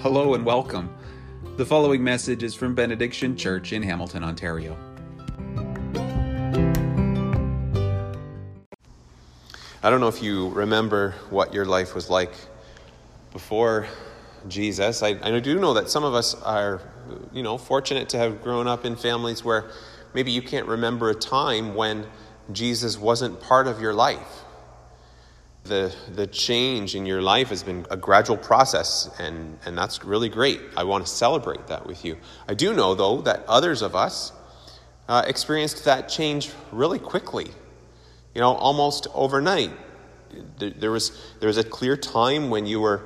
Hello and welcome. The following message is from Benediction Church in Hamilton, Ontario. I don't know if you remember what your life was like before Jesus. I, I do know that some of us are, you know, fortunate to have grown up in families where maybe you can't remember a time when Jesus wasn't part of your life. The, the change in your life has been a gradual process, and, and that's really great. I want to celebrate that with you. I do know, though, that others of us uh, experienced that change really quickly, you know, almost overnight. There, there, was, there was a clear time when you were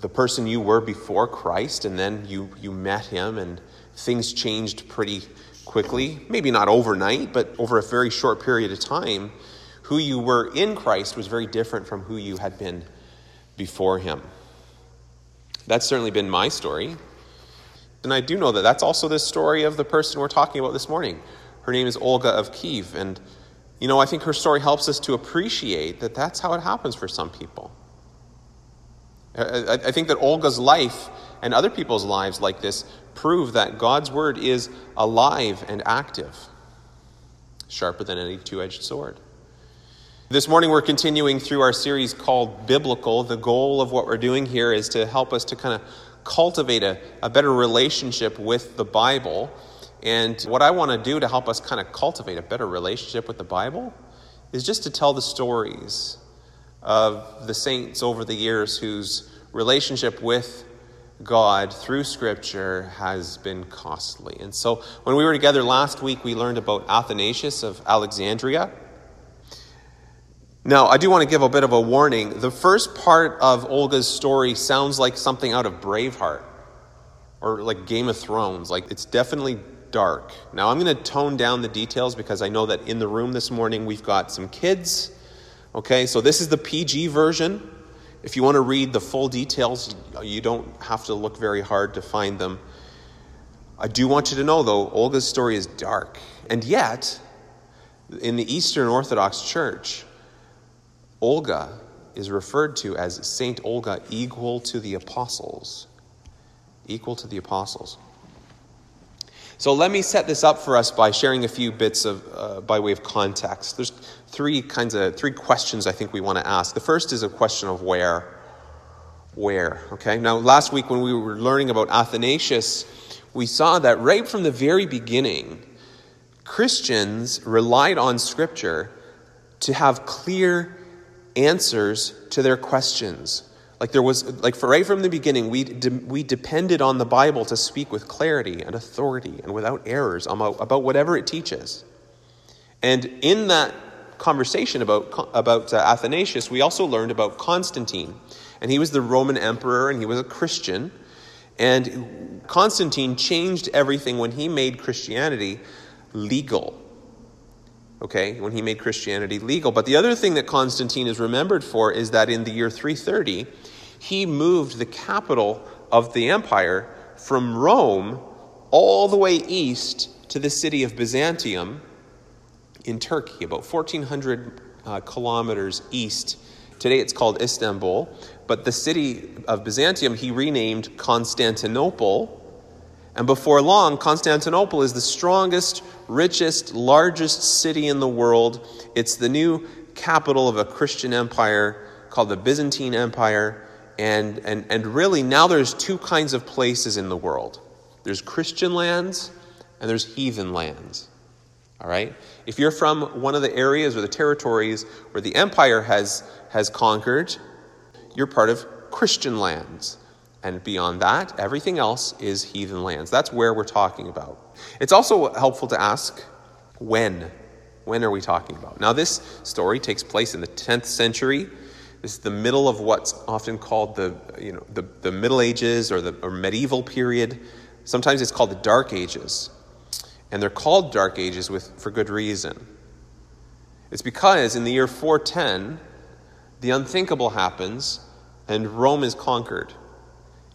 the person you were before Christ, and then you, you met him, and things changed pretty quickly. Maybe not overnight, but over a very short period of time who you were in Christ was very different from who you had been before Him. That's certainly been my story. And I do know that that's also the story of the person we're talking about this morning. Her name is Olga of Kiev. And, you know, I think her story helps us to appreciate that that's how it happens for some people. I, think that Olga's life and other people's lives like this prove that God's word is alive and active, sharper than any two edged sword. This morning, we're continuing through our series called Biblical. The goal of what we're doing here is to help us to kind of cultivate a, a better relationship with the Bible. And what I want to do to help us kind of cultivate a better relationship with the Bible is just to tell the stories of the saints over the years whose relationship with God through Scripture has been costly. And so when we were together last week, we learned about Athanasius of Alexandria. Now, I do want to give a bit of a warning. The first part of Olga's story sounds like something out of Braveheart or like Game of Thrones. Like, it's definitely dark. Now, I'm going to tone down the details because I know that in the room this morning we've got some kids. Okay, so this is the PG version. If you want to read the full details, you don't have to look very hard to find them. I do want you to know, though, Olga's story is dark. And yet, in the Eastern Orthodox Church, Olga is referred to as Saint Olga, equal to the apostles. Equal to the apostles. So let me set this up for us by sharing a few bits of, uh, by way of context. There's three kinds of, three questions I think we want to ask. The first is a question of where. Where, okay? Now, last week when we were learning about Athanasius, we saw that right from the very beginning, Christians relied on Scripture to have clear answers to their questions. Like there was, like for right from the beginning, we, de- we depended on the Bible to speak with clarity and authority and without errors about, about whatever it teaches. And in that conversation about, about uh, Athanasius, we also learned about Constantine. And he was the Roman emperor and he was a Christian. And Constantine changed everything when he made Christianity legal okay, when he made Christianity legal. But the other thing that Constantine is remembered for is that in the year 330, he moved the capital of the empire from Rome all the way east to the city of Byzantium in Turkey, about 1,400 uh, kilometers east. Today it's called Istanbul, but the city of Byzantium he renamed Constantinople and before long, Constantinople is the strongest, richest, largest city in the world. It's the new capital of a Christian empire called the Byzantine Empire. And, and, and really, now there's two kinds of places in the world there's Christian lands and there's heathen lands. All right? If you're from one of the areas or the territories where the empire has, has conquered, you're part of Christian lands. And beyond that, everything else is heathen lands. That's where we're talking about. It's also helpful to ask when. When are we talking about? Now, this story takes place in the 10th century. This is the middle of what's often called the, you know, the, the Middle Ages or the or medieval period. Sometimes it's called the Dark Ages. And they're called Dark Ages with, for good reason. It's because in the year 410, the unthinkable happens and Rome is conquered.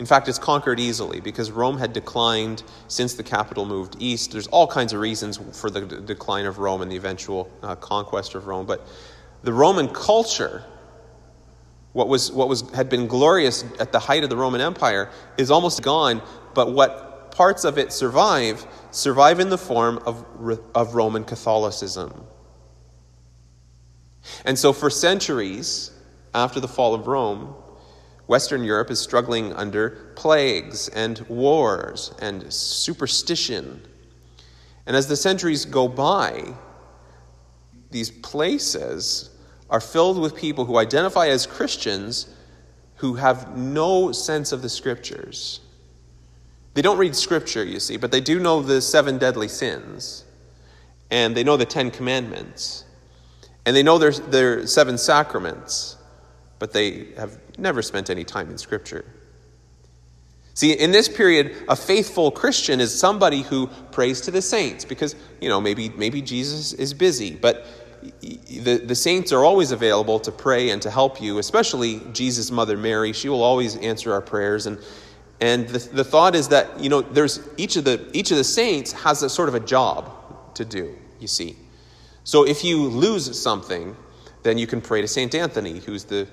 In fact, it's conquered easily because Rome had declined since the capital moved east. There's all kinds of reasons for the d- decline of Rome and the eventual uh, conquest of Rome, but the Roman culture What, was, what was, had been glorious at the height of the Roman Empire is almost gone, but what parts of it survive, survive in the form of, of Roman Catholicism. And so, for centuries after the fall of Rome, Western Europe is struggling under plagues and wars and superstition. And as the centuries go by, these places are filled with people who identify as Christians who have no sense of the scriptures. They don't read scripture, you see, but they do know the seven deadly sins, and they know the Ten Commandments, and they know their, their seven sacraments, but they have never spent any time in scripture. See, in this period, a faithful Christian is somebody who prays to the saints because, you know, maybe, maybe Jesus is busy, but the, the saints are always available to pray and to help you, especially Jesus' mother Mary. She will always answer our prayers. And, and the, the thought is that, you know, there's each of the, each of the saints has a sort of a job to do, you see. So if you lose something, then you can pray to St. Anthony, who's the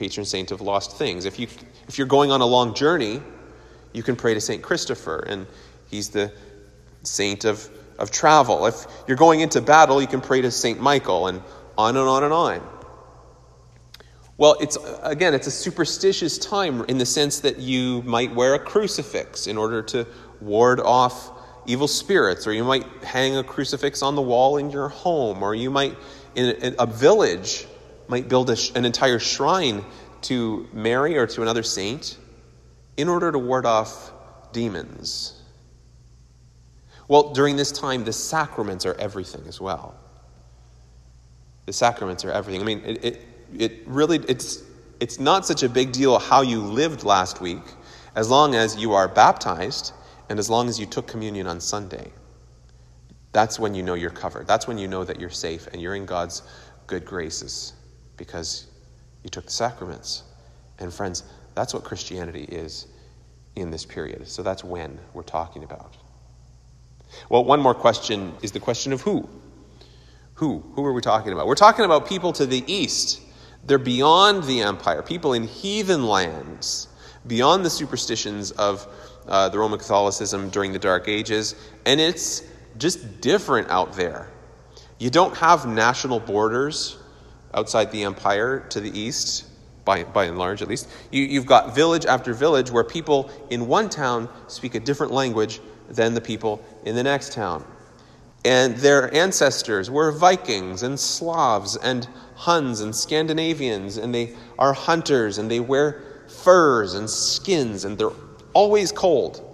patron saint of lost things. If, you, if you're going on a long journey, you can pray to St. Christopher, and he's the saint of of travel. If you're going into battle, you can pray to St. Michael, and on and on and on. Well, it's again, it's a superstitious time in the sense that you might wear a crucifix in order to ward off evil spirits, or you might hang a crucifix on the wall in your home, or you might, in a, village, might build a, an entire shrine to Mary or to another saint in order to ward off demons. Well, during this time, the sacraments are everything as well. The sacraments are everything. I mean, it, it, it really, it's, it's not such a big deal how you lived last week as long as you are baptized and as long as you took communion on Sunday. That's when you know you're covered. That's when you know that you're safe and you're in God's good graces because you took the sacraments. And friends, that's what Christianity is in this period. So that's when we're talking about. Well, one more question is the question of who. Who? Who are we talking about? We're talking about people to the east. They're beyond the empire, people in heathen lands, beyond the superstitions of uh, the Roman Catholicism during the Dark Ages, and it's just different out there. You don't have national borders outside the empire to the east, by, by and large at least. You, you've got village after village where people in one town speak a different language than the people in the next town. And their ancestors were Vikings and Slavs and Huns and Scandinavians, and they are hunters and they wear furs and skins, and they're always cold.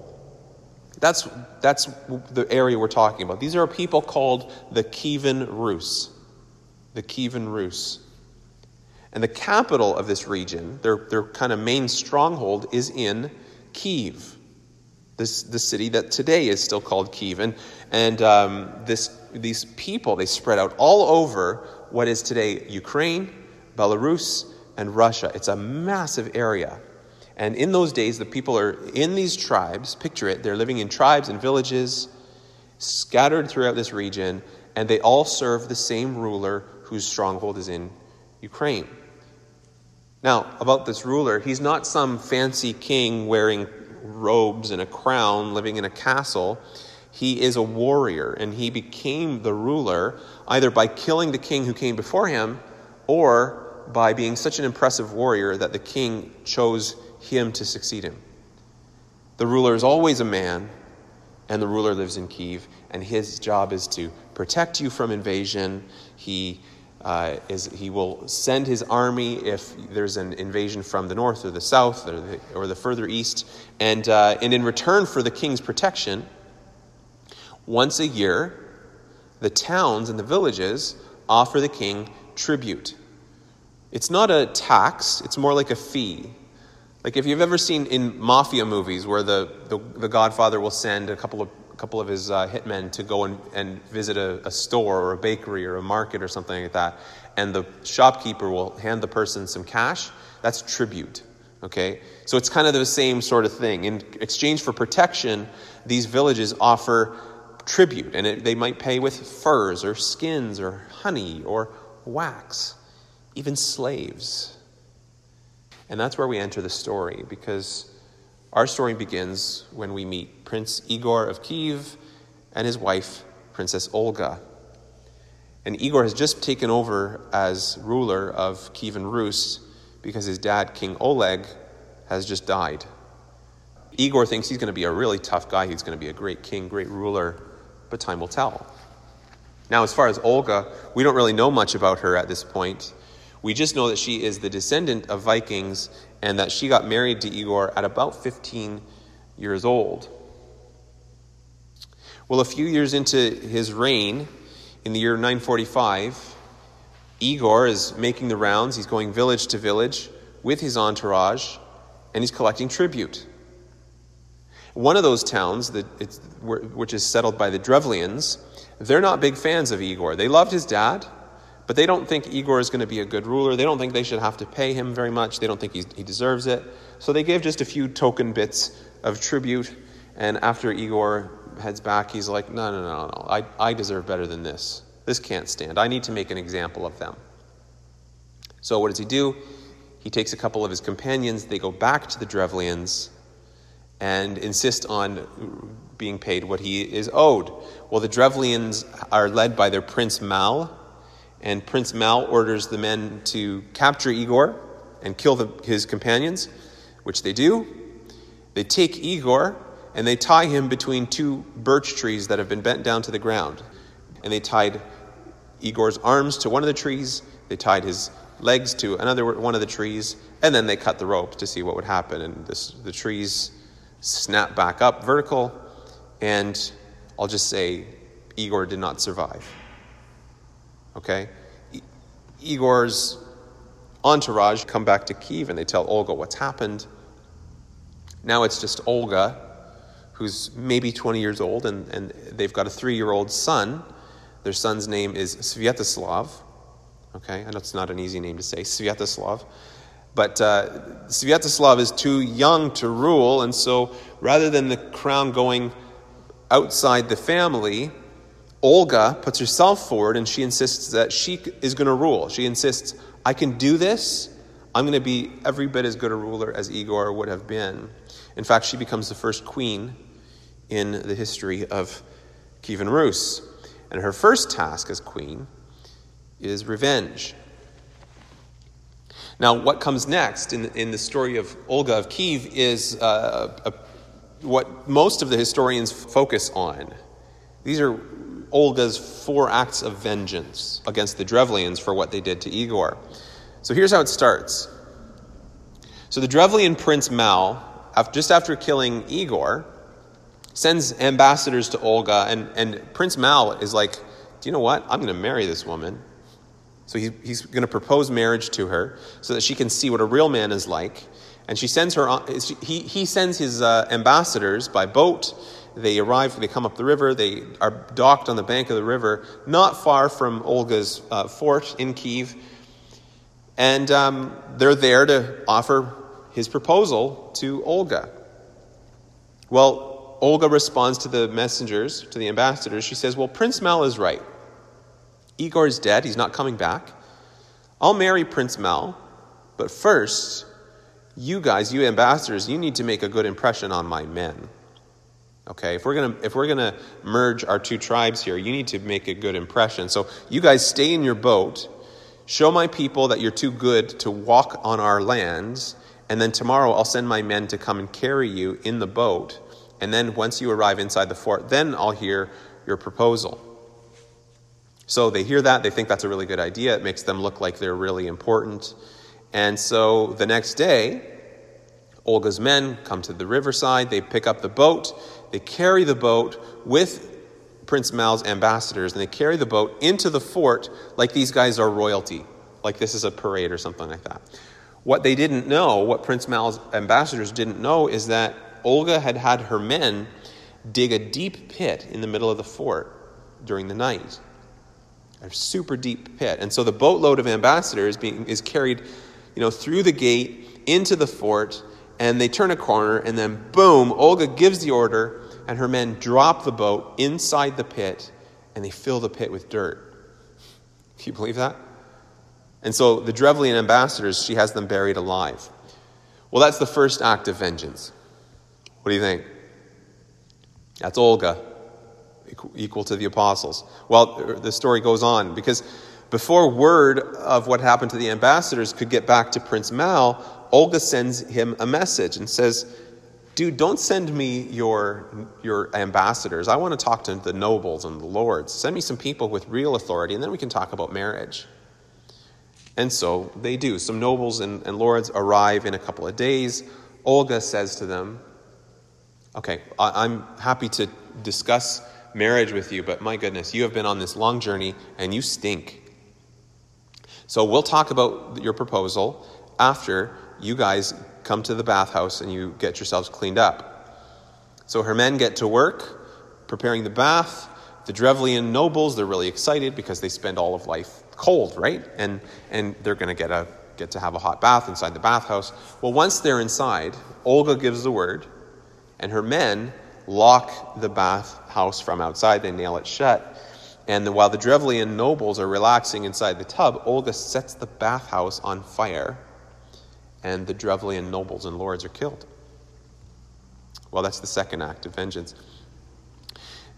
That's, that's the area we're talking about. These are people called the Kievan Rus. The Kievan Rus. And the capital of this region, their, their kind of main stronghold, is in Kiev this, the city that today is still called Kiev. And, and um, this, these people, they spread out all over what is today Ukraine, Belarus, and Russia. It's a massive area. And in those days, the people are in these tribes, picture it, they're living in tribes and villages scattered throughout this region, and they all serve the same ruler whose stronghold is in Ukraine. Now, about this ruler, he's not some fancy king wearing robes and a crown, living in a castle. He is a warrior, and he became the ruler either by killing the king who came before him or by being such an impressive warrior that the king chose him to succeed him. The ruler is always a man, and the ruler lives in Kiev, and his job is to protect you from invasion. He uh, is he will send his army if there's an invasion from the north or the south or the, or the further east. And, uh, and in return for the king's protection, once a year, the towns and the villages offer the king tribute. It's not a tax, it's more like a fee. Like if you've ever seen in mafia movies where the, the, the godfather will send a couple of couple of his uh, hitmen to go and, and visit a, a, store or a bakery or a market or something like that, and the shopkeeper will hand the person some cash. That's tribute. Okay? So it's kind of the same sort of thing. In exchange for protection, these villages offer tribute, and it, they might pay with furs or skins or honey or wax, even slaves. And that's where we enter the story because our story begins when we meet Prince Igor of Kiev and his wife, Princess Olga. And Igor has just taken over as ruler of Kievan Rus because his dad, King Oleg, has just died. Igor thinks he's going to be a really tough guy. He's going to be a great king, great ruler, but time will tell. Now, as far as Olga, we don't really know much about her at this point. We just know that she is the descendant of Vikings and that she got married to Igor at about 15 years old. Well, a few years into his reign, in the year 945, Igor is making the rounds. He's going village to village with his entourage, and he's collecting tribute. One of those towns, which is settled by the Drevlians, they're not big fans of Igor. They loved his dad, but they don't think Igor is going to be a good ruler. They don't think they should have to pay him very much. They don't think he deserves it. So they give just a few token bits of tribute. And after Igor heads back, he's like, no, no, no, no. I, I deserve better than this. This can't stand. I need to make an example of them. So what does he do? He takes a couple of his companions. They go back to the Drevlians and insist on being paid what he is owed. Well, the Drevlians are led by their Prince Mal, and Prince Mal orders the men to capture Igor and kill the, his companions, which they do. They take Igor and they tie him between two birch trees that have been bent down to the ground. And they tied Igor's arms to one of the trees, they tied his legs to another one of the trees, and then they cut the rope to see what would happen. And this, the trees snap back up vertical, and I'll just say Igor did not survive. Okay? Igor's entourage come back to Kiev and they tell Olga what's happened. Now it's just Olga, who's maybe 20 years old, and, and they've got a three year old son. Their son's name is Sviatoslav. Okay, I know it's not an easy name to say, Sviatoslav. But uh, Sviatoslav is too young to rule, and so rather than the crown going outside the family, Olga puts herself forward and she insists that she is going to rule. She insists, I can do this. I'm going to be every bit as good a ruler as Igor would have been. In fact, she becomes the first queen in the history of Kievan Rus. And her first task as queen is revenge. Now, what comes next in, in the story of Olga of Kiev is uh, a, what most of the historians focus on. These are Olga's four acts of vengeance against the Drevlians for what they did to Igor. So here's how it starts. So the Drevlian prince Mal, just after killing Igor, sends ambassadors to Olga, and, and Prince Mal is like, Do you know what? I'm going to marry this woman. So he, he's going to propose marriage to her so that she can see what a real man is like. And she sends her, he, he sends his uh, ambassadors by boat. They arrive, they come up the river, they are docked on the bank of the river, not far from Olga's uh, fort in Kiev. And um, they're there to offer his proposal to Olga. Well, Olga responds to the messengers, to the ambassadors. She says, Well, Prince Mal is right. Igor is dead, he's not coming back. I'll marry Prince Mal, but first, you guys, you ambassadors, you need to make a good impression on my men. Okay, if we're gonna if we're gonna merge our two tribes here, you need to make a good impression. So you guys stay in your boat, show my people that you're too good to walk on our lands, and then tomorrow I'll send my men to come and carry you in the boat. And then once you arrive inside the fort, then I'll hear your proposal. So they hear that, they think that's a really good idea. It makes them look like they're really important. And so the next day, Olga's men come to the riverside, they pick up the boat, they carry the boat with Prince Mal's ambassadors, and they carry the boat into the fort like these guys are royalty, like this is a parade or something like that. What they didn't know, what Prince Mal's ambassadors didn't know, is that Olga had had her men dig a deep pit in the middle of the fort during the night a super deep pit. And so the boatload of ambassadors being, is carried you know, through the gate into the fort, and they turn a corner, and then boom, Olga gives the order, and her men drop the boat inside the pit, and they fill the pit with dirt. Can you believe that? And so the Drevlian ambassadors, she has them buried alive. Well, that's the first act of vengeance. What do you think? That's Olga, equal to the apostles. Well, the story goes on because before word of what happened to the ambassadors could get back to Prince Mal, Olga sends him a message and says, Dude, don't send me your, your ambassadors. I want to talk to the nobles and the lords. Send me some people with real authority, and then we can talk about marriage. And so they do. Some nobles and, and lords arrive in a couple of days. Olga says to them, Okay, I, I'm happy to discuss marriage with you, but my goodness, you have been on this long journey and you stink. So we'll talk about your proposal after you guys come to the bathhouse and you get yourselves cleaned up. So her men get to work preparing the bath. The Drevlian nobles, they're really excited because they spend all of life cold, right? And, and they're going to get, a, get to have a hot bath inside the bathhouse. Well, once they're inside, Olga gives the word, and her men lock the bathhouse from outside. They nail it shut. And while the Drevlian nobles are relaxing inside the tub, Olga sets the bathhouse on fire, and the Drevlian nobles and lords are killed. Well, that's the second act of vengeance.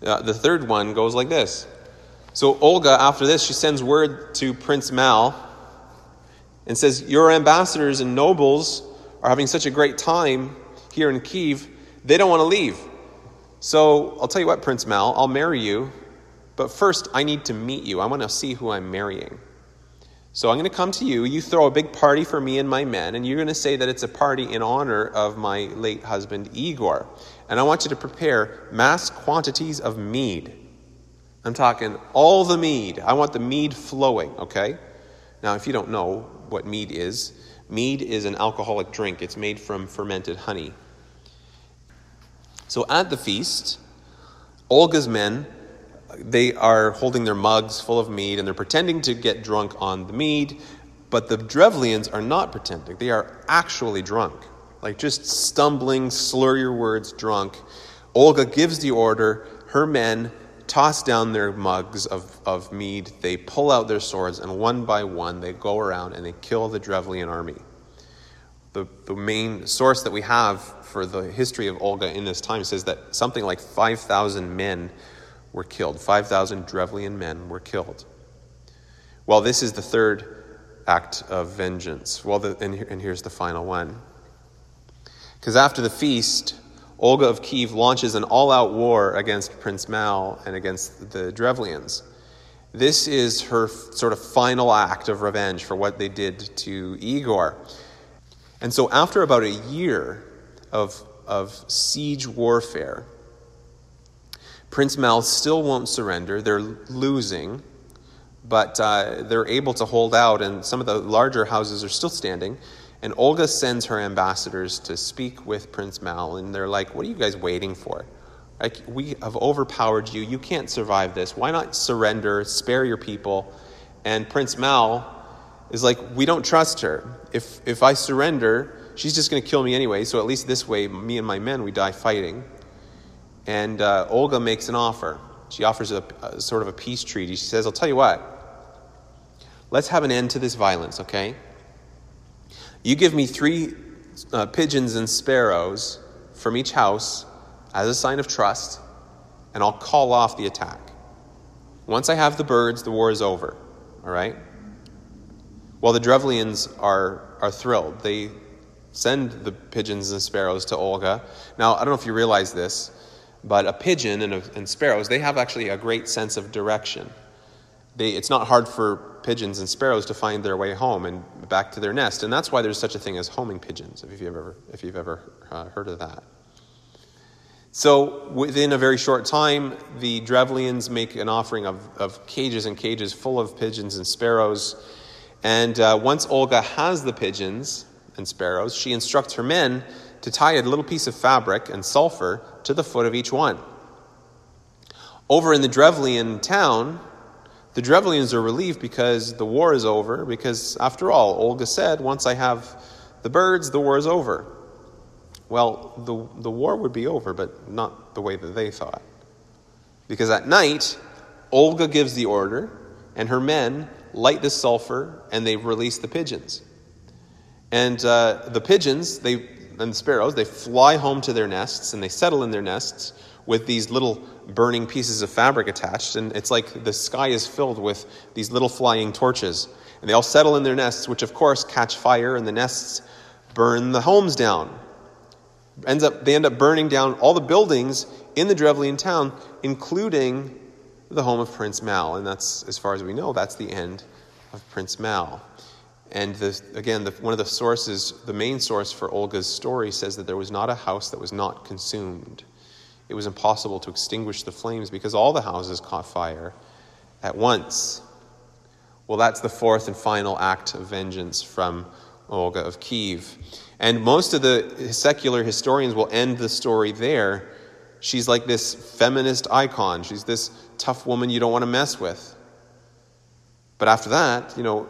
Uh, the third one goes like this. So, Olga, after this, she sends word to Prince Mal and says, Your ambassadors and nobles are having such a great time here in Kiev, they don't want to leave. So, I'll tell you what, Prince Mal, I'll marry you but first, I need to meet you. I want to see who I'm marrying. So I'm going to come to you. You throw a big party for me and my men, and you're going to say that it's a party in honor of my late husband, Igor. And I want you to prepare mass quantities of mead. I'm talking all the mead. I want the mead flowing, okay? Now, if you don't know what mead is, mead is an alcoholic drink, it's made from fermented honey. So at the feast, Olga's men they are holding their mugs full of mead and they're pretending to get drunk on the mead, but the Drevlians are not pretending. They are actually drunk, like just stumbling, slur your words drunk. Olga gives the order, her men toss down their mugs of, of mead, they pull out their swords, and one by one they go around and they kill the Drevlian army. The, the main source that we have for the history of Olga in this time says that something like 5,000 men were killed. 5,000 Drevlian men were killed. Well, this is the third act of vengeance. Well, the, and, here, and here's the final one. Because after the feast, Olga of Kiev launches an all out war against Prince Mal and against the Drevlians. This is her sort of final act of revenge for what they did to Igor. And so, after about a year of, of siege warfare, Prince Mal still won't surrender. They're losing, but uh, they're able to hold out, and some of the larger houses are still standing. And Olga sends her ambassadors to speak with Prince Mal, and they're like, What are you guys waiting for? Like, we have overpowered you. You can't survive this. Why not surrender, spare your people? And Prince Mal is like, We don't trust her. If, if I surrender, she's just going to kill me anyway, so at least this way, me and my men, we die fighting. And uh, Olga makes an offer. She offers a, a sort of a peace treaty. She says, I'll tell you what, let's have an end to this violence, okay? You give me three uh, pigeons and sparrows from each house as a sign of trust, and I'll call off the attack. Once I have the birds, the war is over, all right? Well, the Drevlians are, are thrilled. They send the pigeons and sparrows to Olga. Now, I don't know if you realize this, but a pigeon and, a, and sparrows, they have actually a great sense of direction. They, it's not hard for pigeons and sparrows to find their way home and back to their nest. And that's why there's such a thing as homing pigeons, if you've ever, if you've ever uh, heard of that. So, within a very short time, the Drevlians make an offering of, of cages and cages full of pigeons and sparrows. And uh, once Olga has the pigeons and sparrows, she instructs her men to tie a little piece of fabric and sulfur to the foot of each one. Over in the Drevlian town, the Drevlians are relieved because the war is over, because after all, Olga said, once I have the birds, the war is over. Well, the, the war would be over, but not the way that they thought. Because at night, Olga gives the order, and her men light the sulfur and they release the pigeons. And uh, the pigeons, they and the sparrows, they fly home to their nests and they settle in their nests with these little burning pieces of fabric attached. And it's like the sky is filled with these little flying torches. And they all settle in their nests, which of course catch fire, and the nests burn the homes down. Ends up, they end up burning down all the buildings in the Drevlian town, including the home of Prince Mal. And that's, as far as we know, that's the end of Prince Mal. And the, again, the, one of the sources, the main source for Olga's story, says that there was not a house that was not consumed. It was impossible to extinguish the flames because all the houses caught fire at once. Well, that's the fourth and final act of vengeance from Olga of Kiev. And most of the secular historians will end the story there. She's like this feminist icon. She's this tough woman you don't want to mess with. But after that, you know,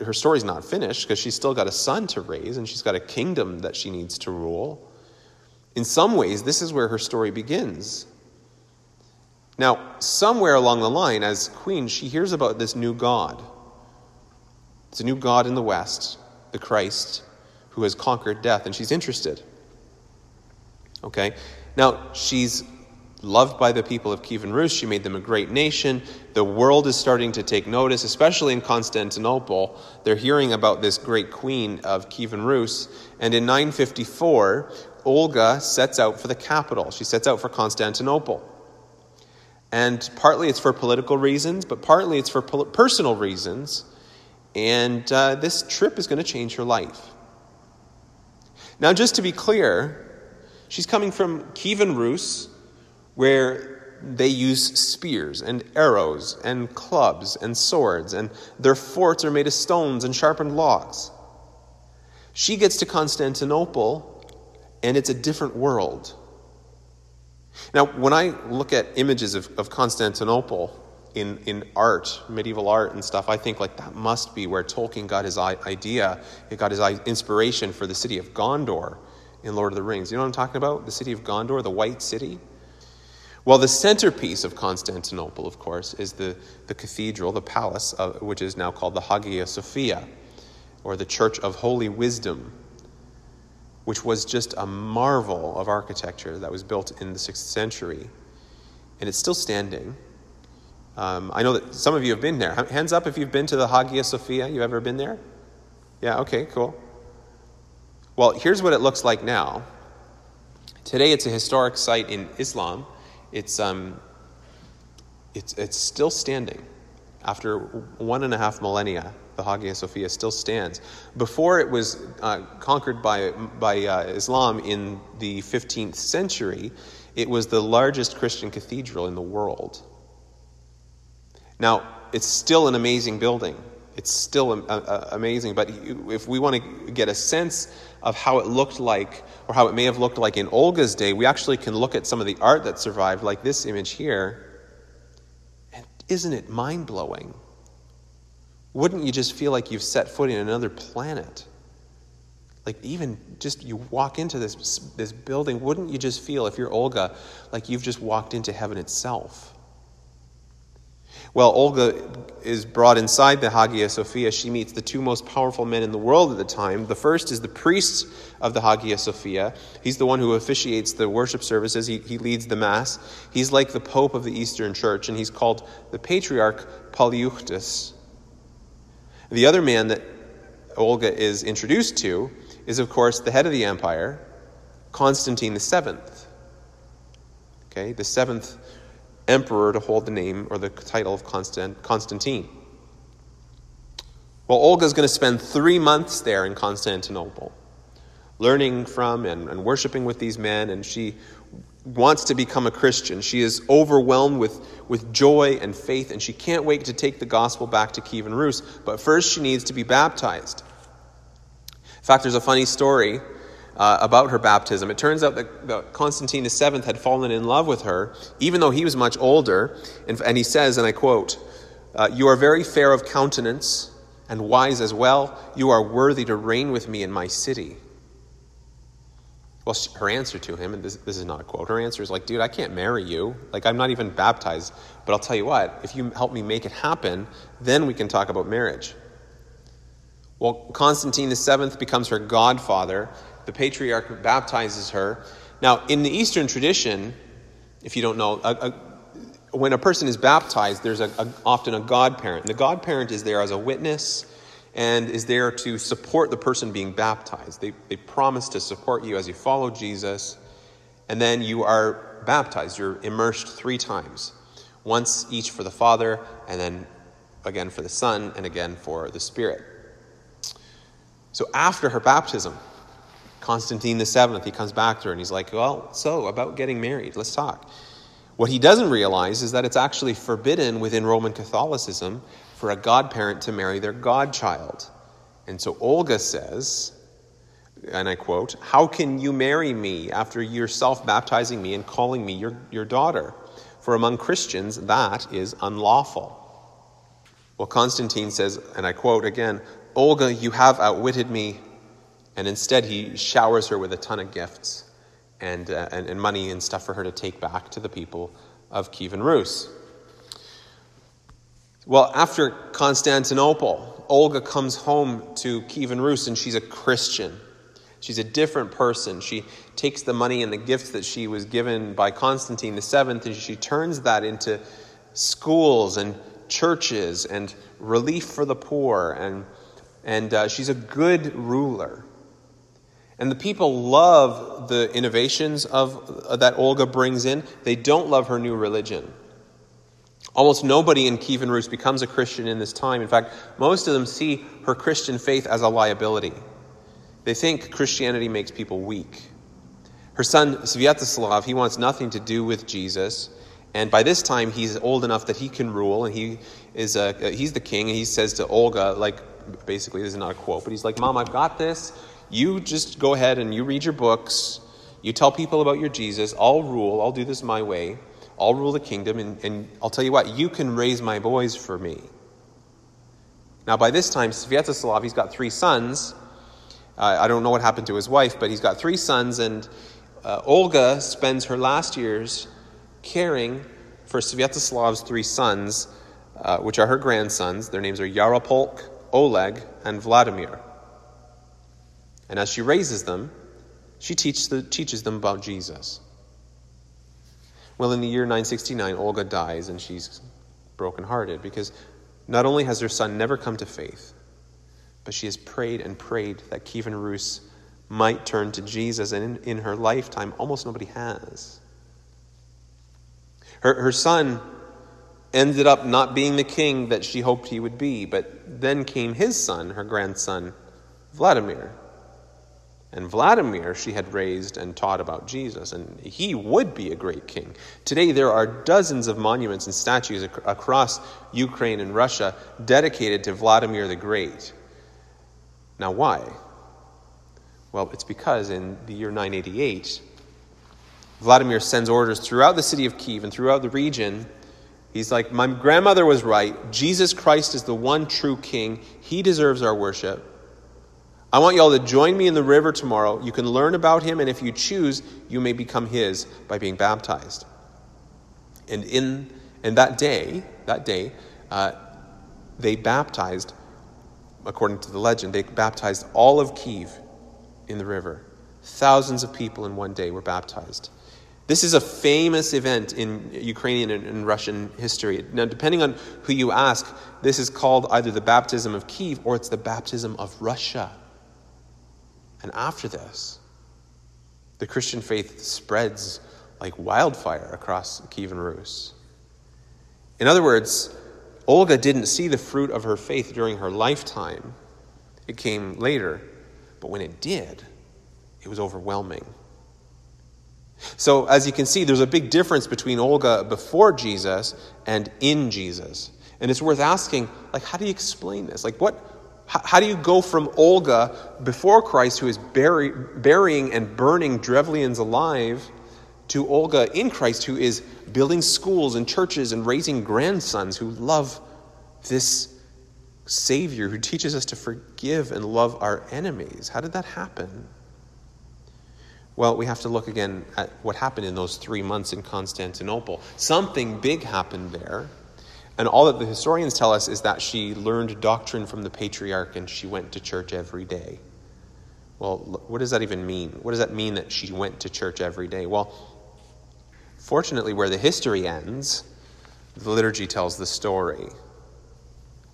her story's not finished because she's still got a son to raise and she's got a kingdom that she needs to rule. In some ways, this is where her story begins. Now, somewhere along the line, as queen, she hears about this new God. It's a new God in the West, the Christ, who has conquered death, and she's interested. Okay? Now, she's loved by the people of Kievan Rus. She made them a great nation. The world is starting to take notice, especially in Constantinople. They're hearing about this great queen of Kievan Rus. And in 954, Olga sets out for the capital. She sets out for Constantinople. And partly it's for political reasons, but partly it's for personal reasons. And uh, this trip is going to change her life. Now, just to be clear, she's coming from Kievan Rus, where they use spears and arrows and clubs and swords, and their forts are made of stones and sharpened logs. She gets to Constantinople, and it's a different world. Now, when I look at images of, of Constantinople in, in art, medieval art and stuff, I think like that must be where Tolkien got his idea, he got his inspiration for the city of Gondor in Lord of the Rings. You know what I'm talking about? The city of Gondor, the White City. Well, the centerpiece of Constantinople, of course, is the, the cathedral, the palace, of, which is now called the Hagia Sophia, or the Church of Holy Wisdom, which was just a marvel of architecture that was built in the 6th century. And it's still standing. Um, I know that some of you have been there. Hands up if you've been to the Hagia Sophia. You ever been there? Yeah, okay, cool. Well, here's what it looks like now. Today, it's a historic site in Islam it's, um, it's, it's still standing. After one and a half millennia, the Hagia Sophia still stands. Before it was uh, conquered by, by uh, Islam in the 15th century, it was the largest Christian cathedral in the world. Now, it's still an amazing building. It's still uh, uh, amazing, but if we want to get a sense of how it looked like, or how it may have looked like in Olga's day, we actually can look at some of the art that survived, like this image here. And isn't it mind blowing? Wouldn't you just feel like you've set foot in another planet? Like, even just you walk into this, this building, wouldn't you just feel, if you're Olga, like you've just walked into heaven itself? Well, Olga is brought inside the Hagia Sophia. She meets the two most powerful men in the world at the time. The first is the priest of the Hagia Sophia. He's the one who officiates the worship services, he, he leads the Mass. He's like the Pope of the Eastern Church, and he's called the Patriarch Polyeuctus. The other man that Olga is introduced to is, of course, the head of the empire, Constantine VII. Okay, the seventh emperor to hold the name or the title of Constant, Constantine. Well, Olga is going to spend three months there in Constantinople, learning from and, and worshiping with these men, and she wants to become a Christian. She is overwhelmed with, with joy and faith, and she can't wait to take the gospel back to Kievan Rus. But first, she needs to be baptized. In fact, there's a funny story uh, about her baptism. It turns out that, that Constantine VII had fallen in love with her, even though he was much older. And, and he says, and I quote, uh, You are very fair of countenance and wise as well. You are worthy to reign with me in my city. Well, her answer to him, and this, this is not a quote, her answer is like, dude, I can't marry you. Like, I'm not even baptized. But I'll tell you what, if you help me make it happen, then we can talk about marriage. Well, Constantine VII becomes her godfather. The patriarch baptizes her. Now, in the Eastern tradition, if you don't know, a, a, when a person is baptized, there's a, often a godparent. The godparent is there as a witness and is there to support the person being baptized. They, they promise to support you as you follow Jesus, and then you are baptized. You're immersed three times once each for the Father, and then again for the Son, and again for the Spirit. So after her baptism, Constantine the Seventh, he comes back to her and he's like, Well, so about getting married, let's talk. What he doesn't realize is that it's actually forbidden within Roman Catholicism for a godparent to marry their godchild. And so Olga says, and I quote, How can you marry me after yourself baptizing me and calling me your, your daughter? For among Christians, that is unlawful. Well, Constantine says, and I quote again, Olga, you have outwitted me. And instead, he showers her with a ton of gifts and, uh, and, and, money and stuff for her to take back to the people of Kievan Rus. Well, after Constantinople, Olga comes home to Kievan Rus and she's a Christian. She's a different person. She takes the money and the gifts that she was given by Constantine the Seventh and she turns that into schools and churches and relief for the poor and and uh, she's a good ruler. And the people love the innovations of, uh, that Olga brings in. They don't love her new religion. Almost nobody in Kievan Rus becomes a Christian in this time. In fact, most of them see her Christian faith as a liability. They think Christianity makes people weak. Her son, Sviatoslav, he wants nothing to do with Jesus. And by this time, he's old enough that he can rule, and he is a, he's the king. And he says to Olga, like, basically, this is not a quote, but he's like, Mom, I've got this. You just go ahead and you read your books. You tell people about your Jesus. I'll rule. I'll do this my way. I'll rule the kingdom. And, and I'll tell you what, you can raise my boys for me. Now, by this time, Sviatoslav, he's got three sons. Uh, I don't know what happened to his wife, but he's got three sons. And uh, Olga spends her last years caring for Sviatoslav's three sons, uh, which are her grandsons. Their names are Yaropolk, Oleg, and Vladimir. And as she raises them, she teach the, teaches them about Jesus. Well, in the year 969, Olga dies and she's brokenhearted because not only has her son never come to faith, but she has prayed and prayed that Kievan Rus might turn to Jesus, and in, in her lifetime, almost nobody has. Her, her son ended up not being the king that she hoped he would be. But then came his son, her grandson, Vladimir. And Vladimir, she had raised and taught about Jesus, and he would be a great king. Today, there are dozens of monuments and statues ac- across Ukraine and Russia dedicated to Vladimir the Great. Now, why? Well, it's because in the year 988, Vladimir sends orders throughout the city of Kiev and throughout the region He's like, My grandmother was right. Jesus Christ is the one true king. He deserves our worship. I want you all to join me in the river tomorrow. You can learn about him, and if you choose, you may become his by being baptized. And in and that day, that day, uh, they baptized, according to the legend, they baptized all of Kiev in the river. Thousands of people in one day were baptized. This is a famous event in Ukrainian and Russian history. Now, depending on who you ask, this is called either the baptism of Kiev or it's the baptism of Russia. And after this, the Christian faith spreads like wildfire across Kievan Rus. In other words, Olga didn't see the fruit of her faith during her lifetime. It came later, but when it did, it was overwhelming. So, as you can see, there's a big difference between Olga before Jesus and in Jesus. And it's worth asking, like, how do you explain this? Like, what, how, do you go from Olga before Christ, who is bury, burying and burning Drevlians alive, to Olga in Christ, who is building schools and churches and raising grandsons who love this Savior who teaches us to forgive and love our enemies? How did that happen? Well, we have to look again at what happened in those three months in Constantinople. Something big happened there. And all that the historians tell us is that she learned doctrine from the patriarch and she went to church every day. Well, what does that even mean? What does that mean that she went to church every day? Well, fortunately, where the history ends, the liturgy tells the story.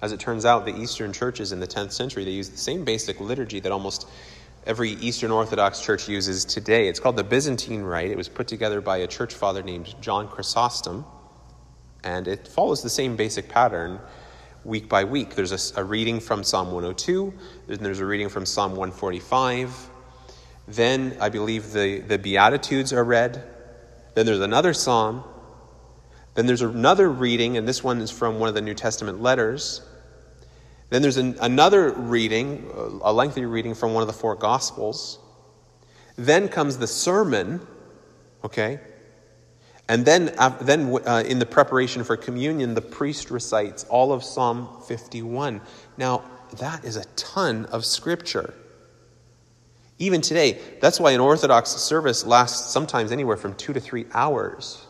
As it turns out, the Eastern churches in the 10th century, they used the same basic liturgy that almost every Eastern Orthodox church uses today. It's called the Byzantine Rite. It was put together by a church father named John Chrysostom, and it follows the same basic pattern week by week. There's a, a reading from Psalm 102, then there's a reading from Psalm 145. Then I believe the, the Beatitudes are read. Then there's another psalm. Then there's another reading, and this one is from one of the New Testament letters. Then there's an, another reading, a lengthy reading from one of the four Gospels. Then comes the sermon, okay? And then, then uh, in the preparation for communion, the priest recites all of Psalm 51. Now, that is a ton of scripture. Even today, that's why an Orthodox service lasts sometimes anywhere from two to three hours.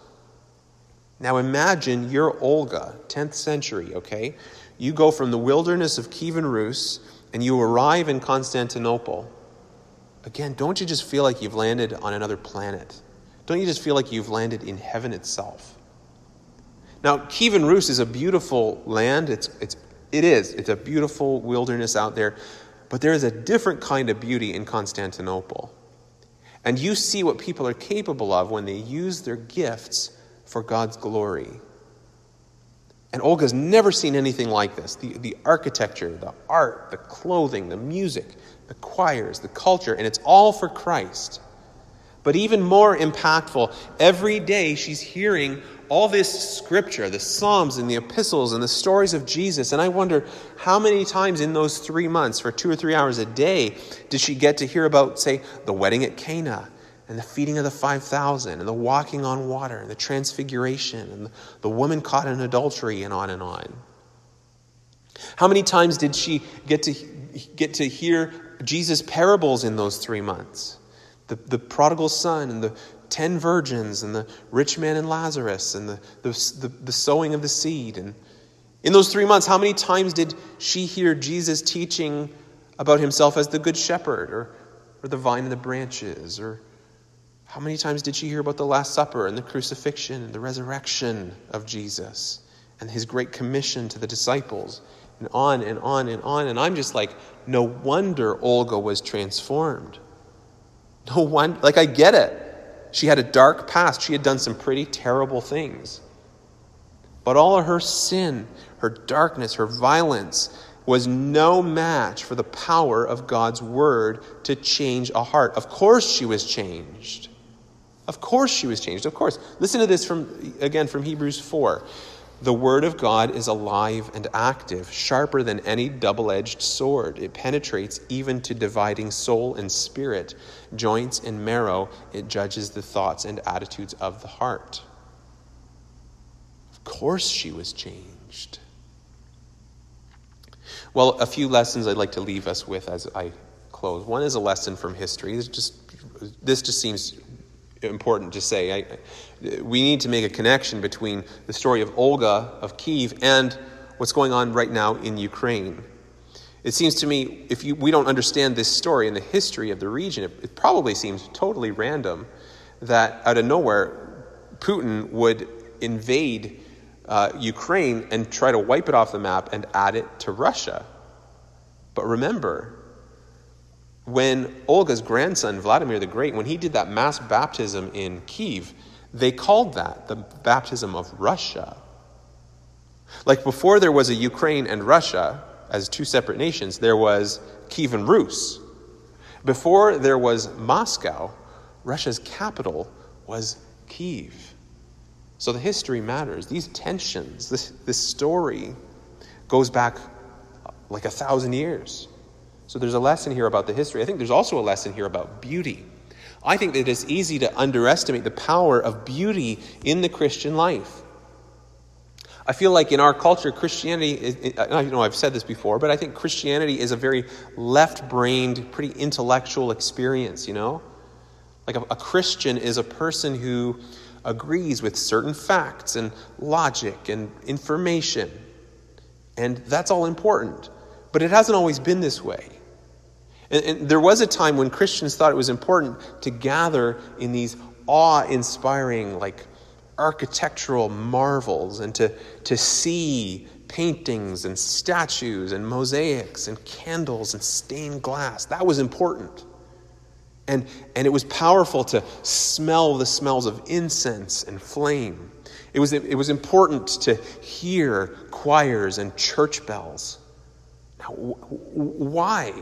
Now imagine you're Olga, 10th century, okay? You go from the wilderness of Kievan Rus and you arrive in Constantinople. Again, don't you just feel like you've landed on another planet? Don't you just feel like you've landed in heaven itself? Now, Kievan Rus is a beautiful land. It's, it's, it is. It's a beautiful wilderness out there. But there is a different kind of beauty in Constantinople. And you see what people are capable of when they use their gifts for God's glory. And Olga's never seen anything like this. The, the architecture, the art, the clothing, the music, the choirs, the culture, and it's all for Christ. But even more impactful, every day she's hearing all this scripture, the Psalms and the epistles and the stories of Jesus. And I wonder how many times in those three months, for two or three hours a day, did she get to hear about, say, the wedding at Cana and the feeding of the 5,000 and the walking on water and the transfiguration and the woman caught in adultery and on and on. How many times did she get to, get to hear Jesus' parables in those three months? The, the prodigal son and the ten virgins and the rich man and Lazarus and the, the, the, the sowing of the seed. And in those three months, how many times did she hear Jesus teaching about himself as the good shepherd or, or the vine and the branches? Or how many times did she hear about the Last Supper and the crucifixion and the resurrection of Jesus and his great commission to the disciples? And on and on and on. And I'm just like, no wonder Olga was transformed. No one, like, I get it. She had a dark past. She had done some pretty terrible things. But all of her sin, her darkness, her violence was no match for the power of God's word to change a heart. Of course, she was changed. Of course, she was changed. Of course. Listen to this from, again, from Hebrews 4. The Word of God is alive and active, sharper than any double edged sword. It penetrates even to dividing soul and spirit, joints and marrow. It judges the thoughts and attitudes of the heart. Of course, she was changed. Well, a few lessons I'd like to leave us with as I close. One is a lesson from history. This just, this just seems important to say. I, we need to make a connection between the story of Olga of Kiev and what's going on right now in Ukraine. It seems to me, if you, we don't understand this story and the history of the region, it, it probably seems totally random that out of nowhere, Putin would invade uh, Ukraine and try to wipe it off the map and add it to Russia. But remember, when Olga's grandson, Vladimir the Great, when he did that mass baptism in Kiev, they called that the baptism of Russia. Like before there was a Ukraine and Russia as two separate nations, there was Kievan Rus. Before there was Moscow, Russia's capital was Kiev. So the history matters. These tensions, this, this story goes back like a thousand years. So there's a lesson here about the history. I think there's also a lesson here about beauty. I think that it's easy to underestimate the power of beauty in the Christian life. I feel like in our culture, Christianity, I know I've said this before, but I think Christianity is a very left brained, pretty intellectual experience, you know? Like a, a Christian is a person who agrees with certain facts and logic and information. And that's all important. But it hasn't always been this way. And, and there was a time when Christians thought it was important to gather in these awe inspiring, like architectural marvels and to, to see paintings and statues and mosaics and candles and stained glass. That was important. And, and it was powerful to smell the smells of incense and flame. It was, it was important to hear choirs and church bells. Now, why?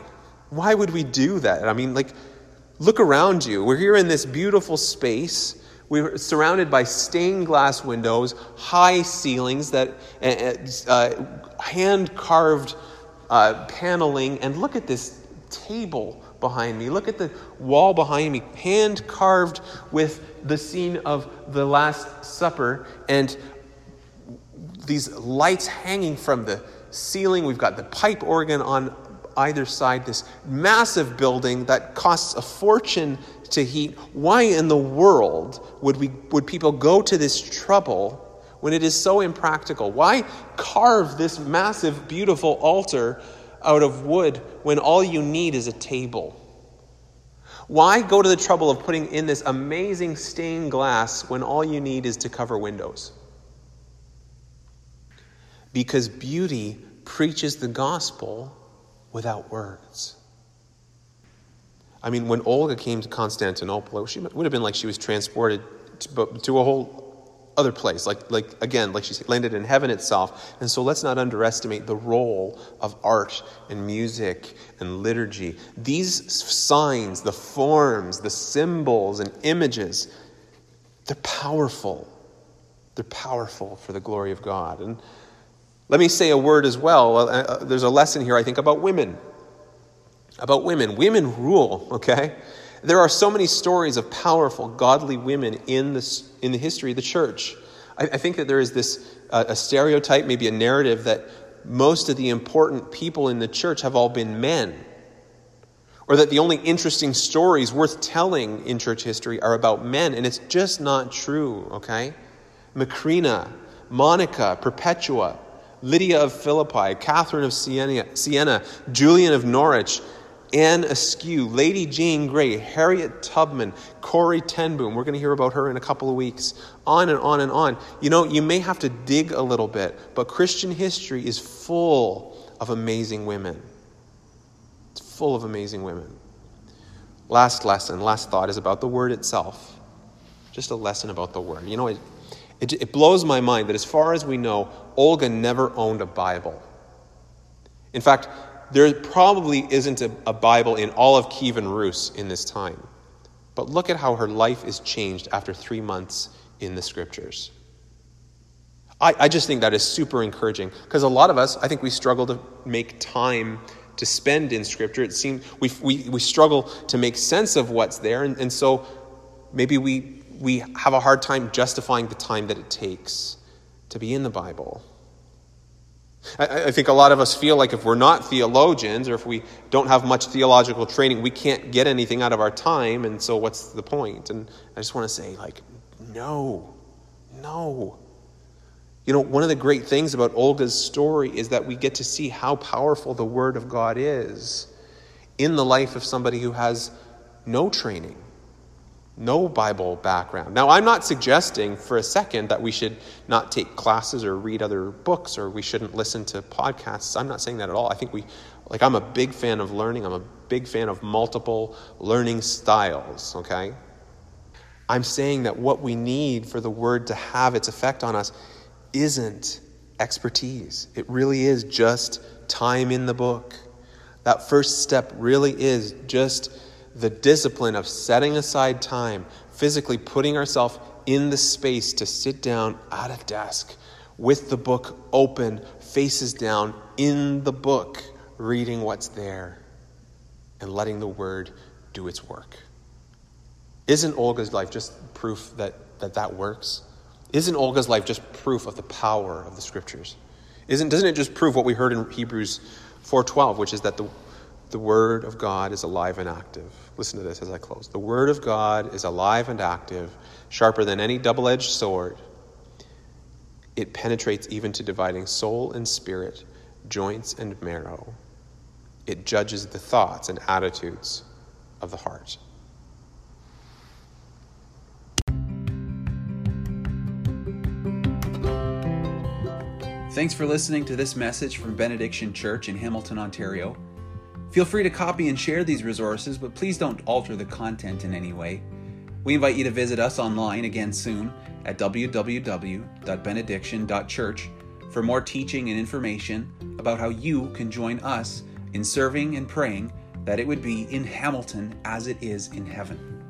Why would we do that? I mean, like, look around you. We're here in this beautiful space. We're surrounded by stained glass windows, high ceilings, that uh, uh hand carved uh, paneling, and look at this table behind me. Look at the wall behind me, hand carved with the scene of the Last Supper, and these lights hanging from the ceiling. We've got the pipe organ on either side, this massive building that costs a fortune to heat. Why in the world would, we, would people go to this trouble when it is so impractical? Why carve this massive, beautiful altar out of wood when all you need is a table? Why go to the trouble of putting in this amazing stained glass when all you need is to cover windows? Because beauty preaches the gospel without words. I mean, when Olga came to Constantinople, she would have been like she was transported to, to a whole other place. Like, like again, like she landed in heaven itself. And so let's not underestimate the role of art and music and liturgy. These signs, the forms, the symbols and images, they're powerful. They're powerful for the glory of God. And let me say a word as well. Uh, uh, there's a lesson here, I think, about women. About women. Women rule, okay? There are so many stories of powerful, godly women in, this, in the history of the church. I, I think that there is this uh, a stereotype, maybe a narrative, that most of the important people in the church have all been men. Or that the only interesting stories worth telling in church history are about men. And it's just not true, okay? Macrina, Monica, Perpetua, Lydia of Philippi, Catherine of Siena, Siena Julian of Norwich, Anne Askew, Lady Jane Grey, Harriet Tubman, Corrie ten Boom. We're going to hear about her in a couple of weeks. On and on and on. You know, you may have to dig a little bit, but Christian history is full of amazing women. It's full of amazing women. Last lesson, last thought is about the word itself. Just a lesson about the word. You know, it, it, it blows my mind that as far as we know, Olga never owned a Bible. In fact, there probably isn't a, a Bible in all of Kievan Rus in this time. But look at how her life is changed after three months in the scriptures. I, I just think that is super encouraging because a lot of us, I think we struggle to make time to spend in scripture. It seems we, we, we struggle to make sense of what's there, and, and so maybe we, we have a hard time justifying the time that it takes to be in the Bible. I, I think a lot of us feel like if we're not theologians or if we don't have much theological training, we can't get anything out of our time, and so what's the point? And I just want to say, like, no, no. You know, one of the great things about Olga's story is that we get to see how powerful the Word of God is in the life of somebody who has no training no Bible background. Now, I'm not suggesting for a second that we should not take classes or read other books or we shouldn't listen to podcasts. I'm not saying that at all. I think we, like, I'm a big fan of learning, I'm a big fan of multiple learning styles, okay? I'm saying that what we need for the word to have its effect on us isn't expertise, it really is just time in the book. That first step really is just the discipline of setting aside time, physically putting ourselves in the space to sit down at a desk with the book open, faces down, in the book, reading what's there and letting the word do its work. Isn't Olga's life just proof that that, that works? Isn't Olga's life just proof of the power of the scriptures? Isn't, doesn't it just prove what we heard in Hebrews 4.12, which is that the The Word of God is alive and active. Listen to this as I close. The Word of God is alive and active, sharper than any double edged sword. It penetrates even to dividing soul and spirit, joints and marrow. It judges the thoughts and attitudes of the heart. Thanks for listening to this message from Benediction Church in Hamilton, Ontario. Feel free to copy and share these resources, but please don't alter the content in any way. We invite you to visit us online again soon at www.benediction.church for more teaching and information about how you can join us in serving and praying that it would be in Hamilton as it is in heaven.